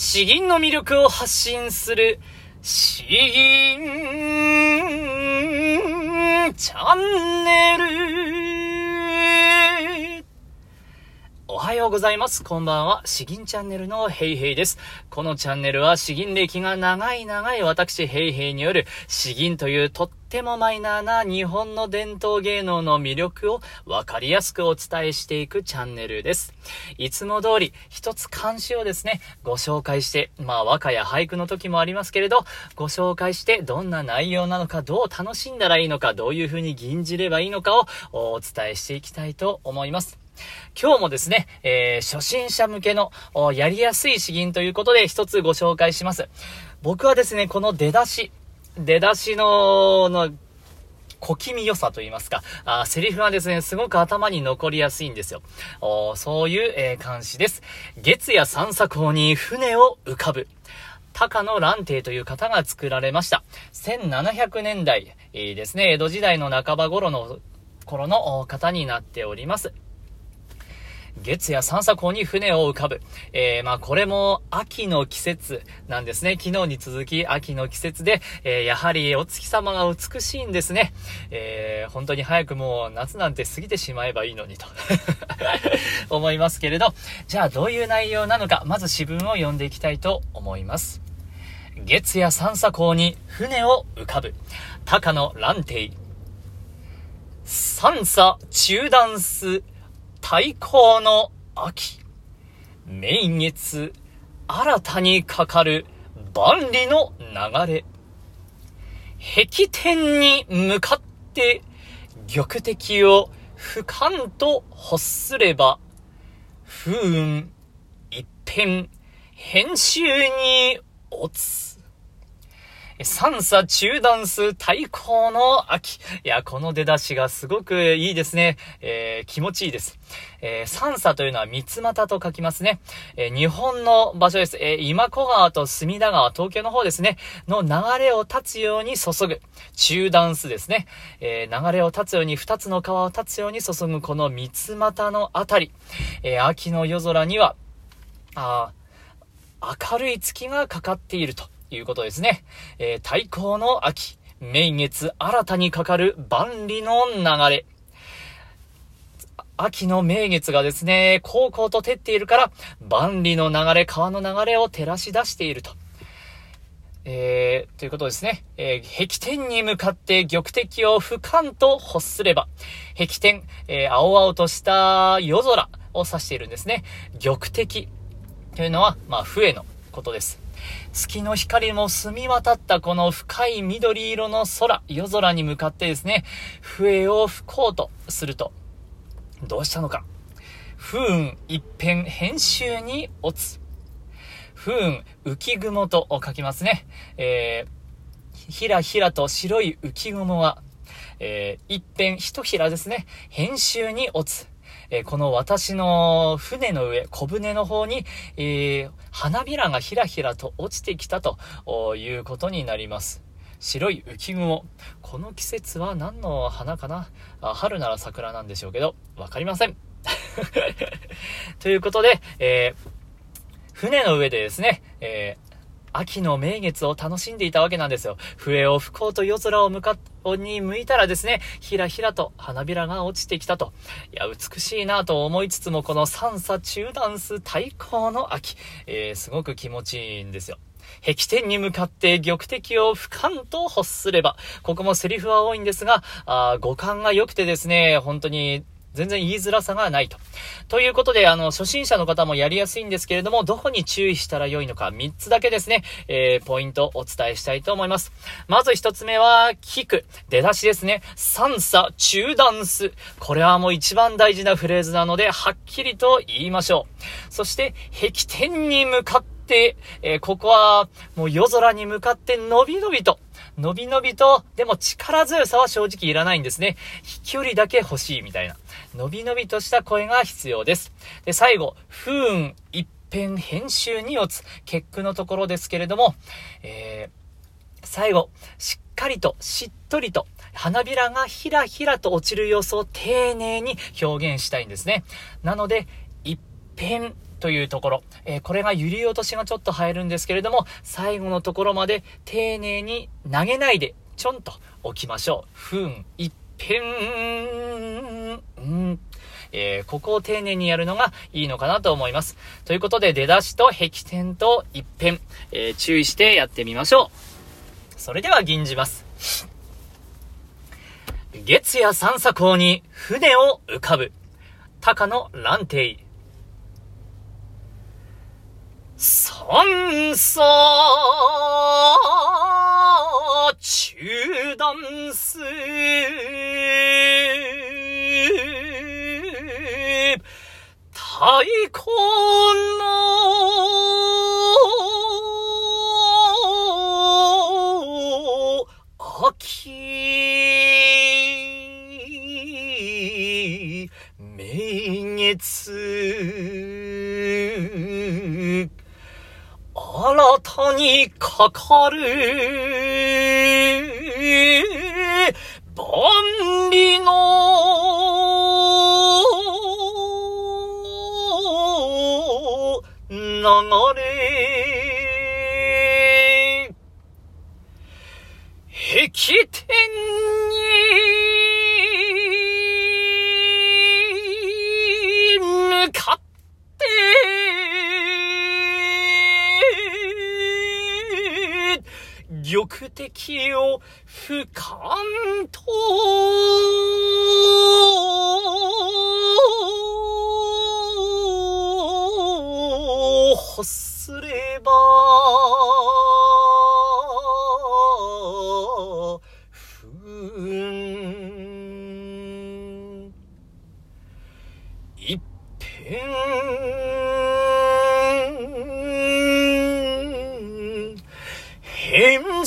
詩吟の魅力を発信する、詩吟チャンネル。はようございます。こんばんは。詩吟チャンネルのヘイヘイです。このチャンネルは詩吟歴が長い長い私ヘイヘイによる詩吟というとってもマイナーな日本の伝統芸能の魅力をわかりやすくお伝えしていくチャンネルです。いつも通り一つ漢詩をですね、ご紹介して、まあ和歌や俳句の時もありますけれど、ご紹介してどんな内容なのか、どう楽しんだらいいのか、どういう風に吟じればいいのかをお伝えしていきたいと思います。今日もですね、えー、初心者向けのやりやすい詩吟ということで一つご紹介します。僕はですね、この出だし、出だしの、の、小気味良さと言いますか、あセリフがですね、すごく頭に残りやすいんですよ。おそういう、えー、漢詩です。月夜散策港に船を浮かぶ。高野蘭亭という方が作られました。1700年代、えー、ですね、江戸時代の半ば頃の頃の方になっております。月や散策港に船を浮かぶ。えー、まあこれも秋の季節なんですね。昨日に続き秋の季節で、えー、やはりお月様が美しいんですね。えー、本当に早くもう夏なんて過ぎてしまえばいいのにと 思いますけれど、じゃあどういう内容なのか、まず詩文を読んでいきたいと思います。月や散策港に船を浮かぶ。高野蘭亭。三叉中断す太閤の秋。明月、新たにかかる万里の流れ。壁天に向かって玉敵を不感と欲すれば、不運一変、編集に落つ。三差中断数対抗の秋。いや、この出だしがすごくいいですね。えー、気持ちいいです。えー、三差というのは三つ股と書きますね。えー、日本の場所です。えー、今古川と隅田川、東京の方ですね。の流れを立つように注ぐ。中断数ですね。えー、流れを立つように、二つの川を立つように注ぐこの三つ股のあたり。えー、秋の夜空には、あ明るい月がかかっていると。いうことですね。えー、太閤の秋、明月新たにかかる万里の流れ。秋の明月がですね、高校と照っているから、万里の流れ、川の流れを照らし出していると。えー、ということですね。えー、壁天に向かって玉敵を俯瞰と欲すれば、壁天、えー、青々とした夜空を指しているんですね。玉敵というのは、まあ、笛のことです。月の光も澄み渡ったこの深い緑色の空、夜空に向かってですね、笛を吹こうとすると、どうしたのか。不運一変編集に落つ。不運浮雲と書きますね。えー、ひらひらと白い浮雲は、えー、一変、一ひらですね。編集に落つ。えー、この私の船の上、小舟の方に、えー、花びらがひらひらと落ちてきたということになります。白い浮雲。この季節は何の花かな？あ春なら桜なんでしょうけど、わかりません。ということで、えー、船の上でですね、えー、秋の名月を楽しんでいたわけなんですよ。笛を吹こうと夜空を向か、に向いたらですね、ひらひらと花びらが落ちてきたと。いや、美しいなと思いつつも、この三叉中断数対抗の秋、えー、すごく気持ちいいんですよ。壁天に向かって玉敵を俯瞰と欲すれば、ここもセリフは多いんですが、あ五感が良くてですね、本当に全然言いづらさがないと。ということで、あの、初心者の方もやりやすいんですけれども、どこに注意したらよいのか、3つだけですね、えー、ポイントお伝えしたいと思います。まず1つ目は、聞く。出だしですね。三差中断す。これはもう一番大事なフレーズなので、はっきりと言いましょう。そして、壁天に向かって、えー、ここは、もう夜空に向かってのびのびと、のびのびと、でも力強さは正直いらないんですね。飛距離だけ欲しいみたいな。のびのびとした声が必要です。で、最後、不運一変編集に落つ、結句のところですけれども、えー、最後、しっかりと、しっとりと、花びらがひらひらと落ちる様子を丁寧に表現したいんですね。なので、一変というところ、えー、これが揺り落としがちょっと入るんですけれども、最後のところまで丁寧に投げないで、ちょんと置きましょう。ふん、一辺、うん、えー、ここを丁寧にやるのがいいのかなと思います。ということで、出だしと壁点と一辺、えー、注意してやってみましょう。それでは吟じます。月夜三叉港に船を浮かぶ。高野蘭亭。三叉中断す。太鼓の新たにかかる。万里の。流れ。壁天に向かって。玉敵を俯瞰と欲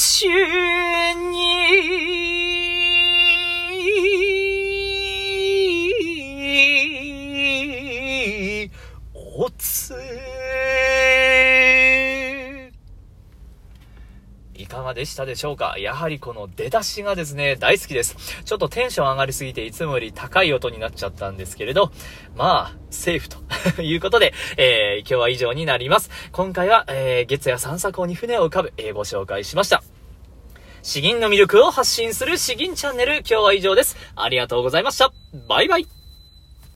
編集に、おついかがでしたでしょうか？やはりこの出だしがですね、大好きです。ちょっとテンション上がりすぎていつもより高い音になっちゃったんですけれど、まあ、セーフということで、えー、今日は以上になります。今回は、えー、月夜散策に船を浮かぶ、えー、ご紹介しました。詩吟の魅力を発信する詩吟チャンネル、今日は以上です。ありがとうございました。バイバイ。